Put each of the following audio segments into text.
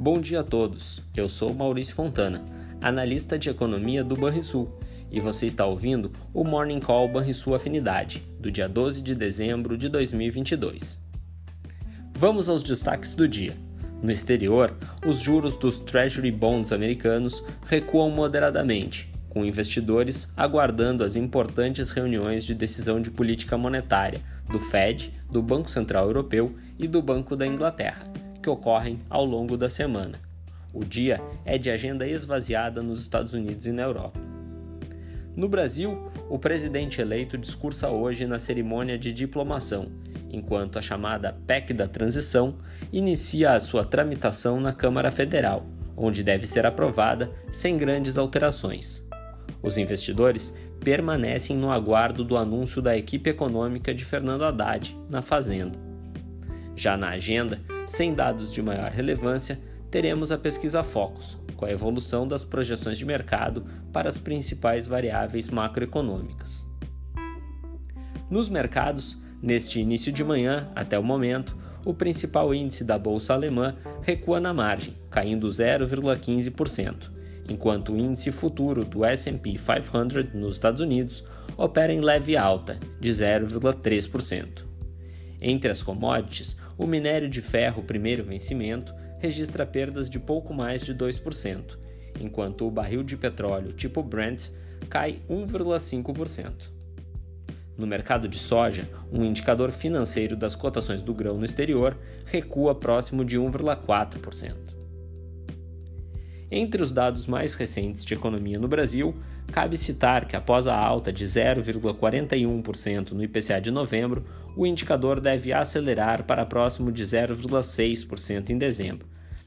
Bom dia a todos. Eu sou Maurício Fontana, analista de economia do Banrisul, e você está ouvindo o Morning Call Banrisul Afinidade, do dia 12 de dezembro de 2022. Vamos aos destaques do dia. No exterior, os juros dos Treasury Bonds americanos recuam moderadamente, com investidores aguardando as importantes reuniões de decisão de política monetária do Fed, do Banco Central Europeu e do Banco da Inglaterra, que ocorrem ao longo da semana. O dia é de agenda esvaziada nos Estados Unidos e na Europa. No Brasil, o presidente eleito discursa hoje na cerimônia de diplomação enquanto a chamada PEC da Transição inicia a sua tramitação na Câmara Federal, onde deve ser aprovada sem grandes alterações. Os investidores permanecem no aguardo do anúncio da equipe econômica de Fernando Haddad na Fazenda. Já na agenda, sem dados de maior relevância, teremos a pesquisa Focus, com a evolução das projeções de mercado para as principais variáveis macroeconômicas. Nos mercados, Neste início de manhã, até o momento, o principal índice da bolsa alemã recua na margem, caindo 0,15%, enquanto o índice futuro do S&P 500 nos Estados Unidos opera em leve alta, de 0,3%. Entre as commodities, o minério de ferro primeiro vencimento registra perdas de pouco mais de 2%, enquanto o barril de petróleo tipo Brent cai 1,5%. No mercado de soja, um indicador financeiro das cotações do grão no exterior recua próximo de 1,4%. Entre os dados mais recentes de economia no Brasil, cabe citar que após a alta de 0,41% no IPCA de novembro, o indicador deve acelerar para próximo de 0,6% em dezembro,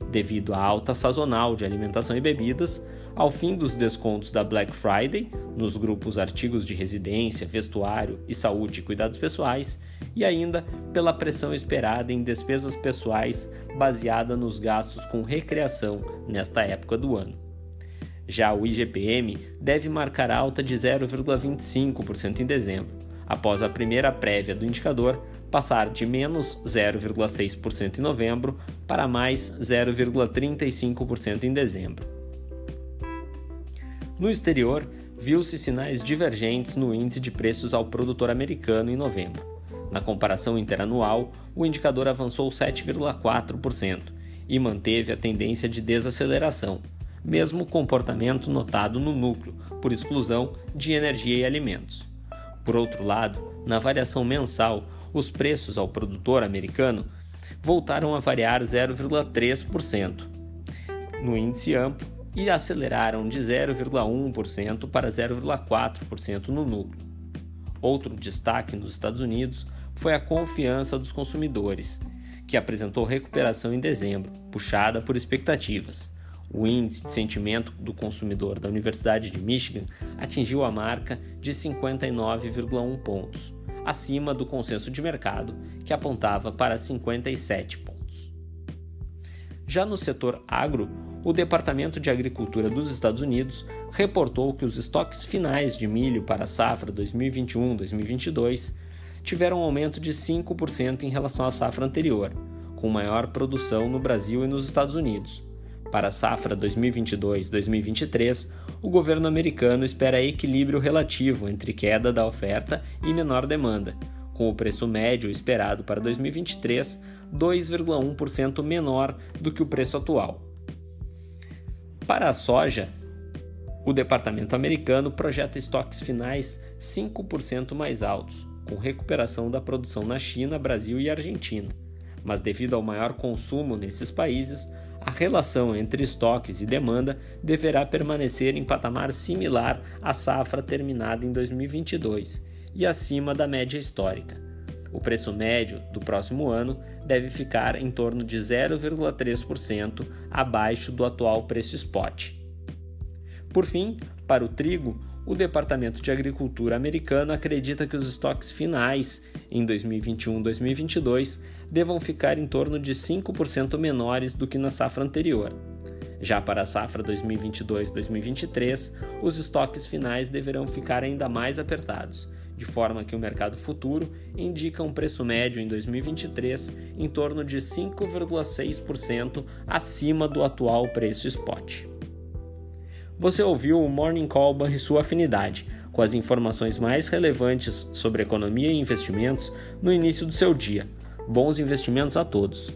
devido à alta sazonal de alimentação e bebidas, ao fim dos descontos da Black Friday nos grupos artigos de residência, vestuário e saúde e cuidados pessoais, e ainda pela pressão esperada em despesas pessoais baseada nos gastos com recreação nesta época do ano. Já o IGPM deve marcar alta de 0,25% em dezembro, após a primeira prévia do indicador passar de menos 0,6% em novembro para mais 0,35% em dezembro. No exterior, viu-se sinais divergentes no índice de preços ao produtor americano em novembro. Na comparação interanual, o indicador avançou 7,4% e manteve a tendência de desaceleração, mesmo comportamento notado no núcleo, por exclusão de energia e alimentos. Por outro lado, na variação mensal, os preços ao produtor americano voltaram a variar 0,3% no índice amplo e aceleraram de 0,1% para 0,4% no núcleo. Outro destaque nos Estados Unidos foi a confiança dos consumidores, que apresentou recuperação em dezembro, puxada por expectativas. O índice de sentimento do consumidor da Universidade de Michigan atingiu a marca de 59,1 pontos, acima do consenso de mercado, que apontava para 57 pontos. Já no setor agro, o Departamento de Agricultura dos Estados Unidos reportou que os estoques finais de milho para a safra 2021-2022 tiveram um aumento de 5% em relação à safra anterior, com maior produção no Brasil e nos Estados Unidos. Para a safra 2022-2023, o governo americano espera equilíbrio relativo entre queda da oferta e menor demanda, com o preço médio esperado para 2023 2,1% menor do que o preço atual. Para a soja, o departamento americano projeta estoques finais 5% mais altos, com recuperação da produção na China, Brasil e Argentina. Mas devido ao maior consumo nesses países, a relação entre estoques e demanda deverá permanecer em patamar similar à safra terminada em 2022 e acima da média histórica o preço médio do próximo ano deve ficar em torno de 0,3% abaixo do atual preço spot. Por fim, para o trigo, o Departamento de Agricultura americano acredita que os estoques finais em 2021-2022 devam ficar em torno de 5% menores do que na safra anterior. Já para a safra 2022-2023, os estoques finais deverão ficar ainda mais apertados, de forma que o mercado futuro indica um preço médio em 2023 em torno de 5,6% acima do atual preço spot. Você ouviu o Morning Call e sua afinidade, com as informações mais relevantes sobre economia e investimentos no início do seu dia. Bons investimentos a todos!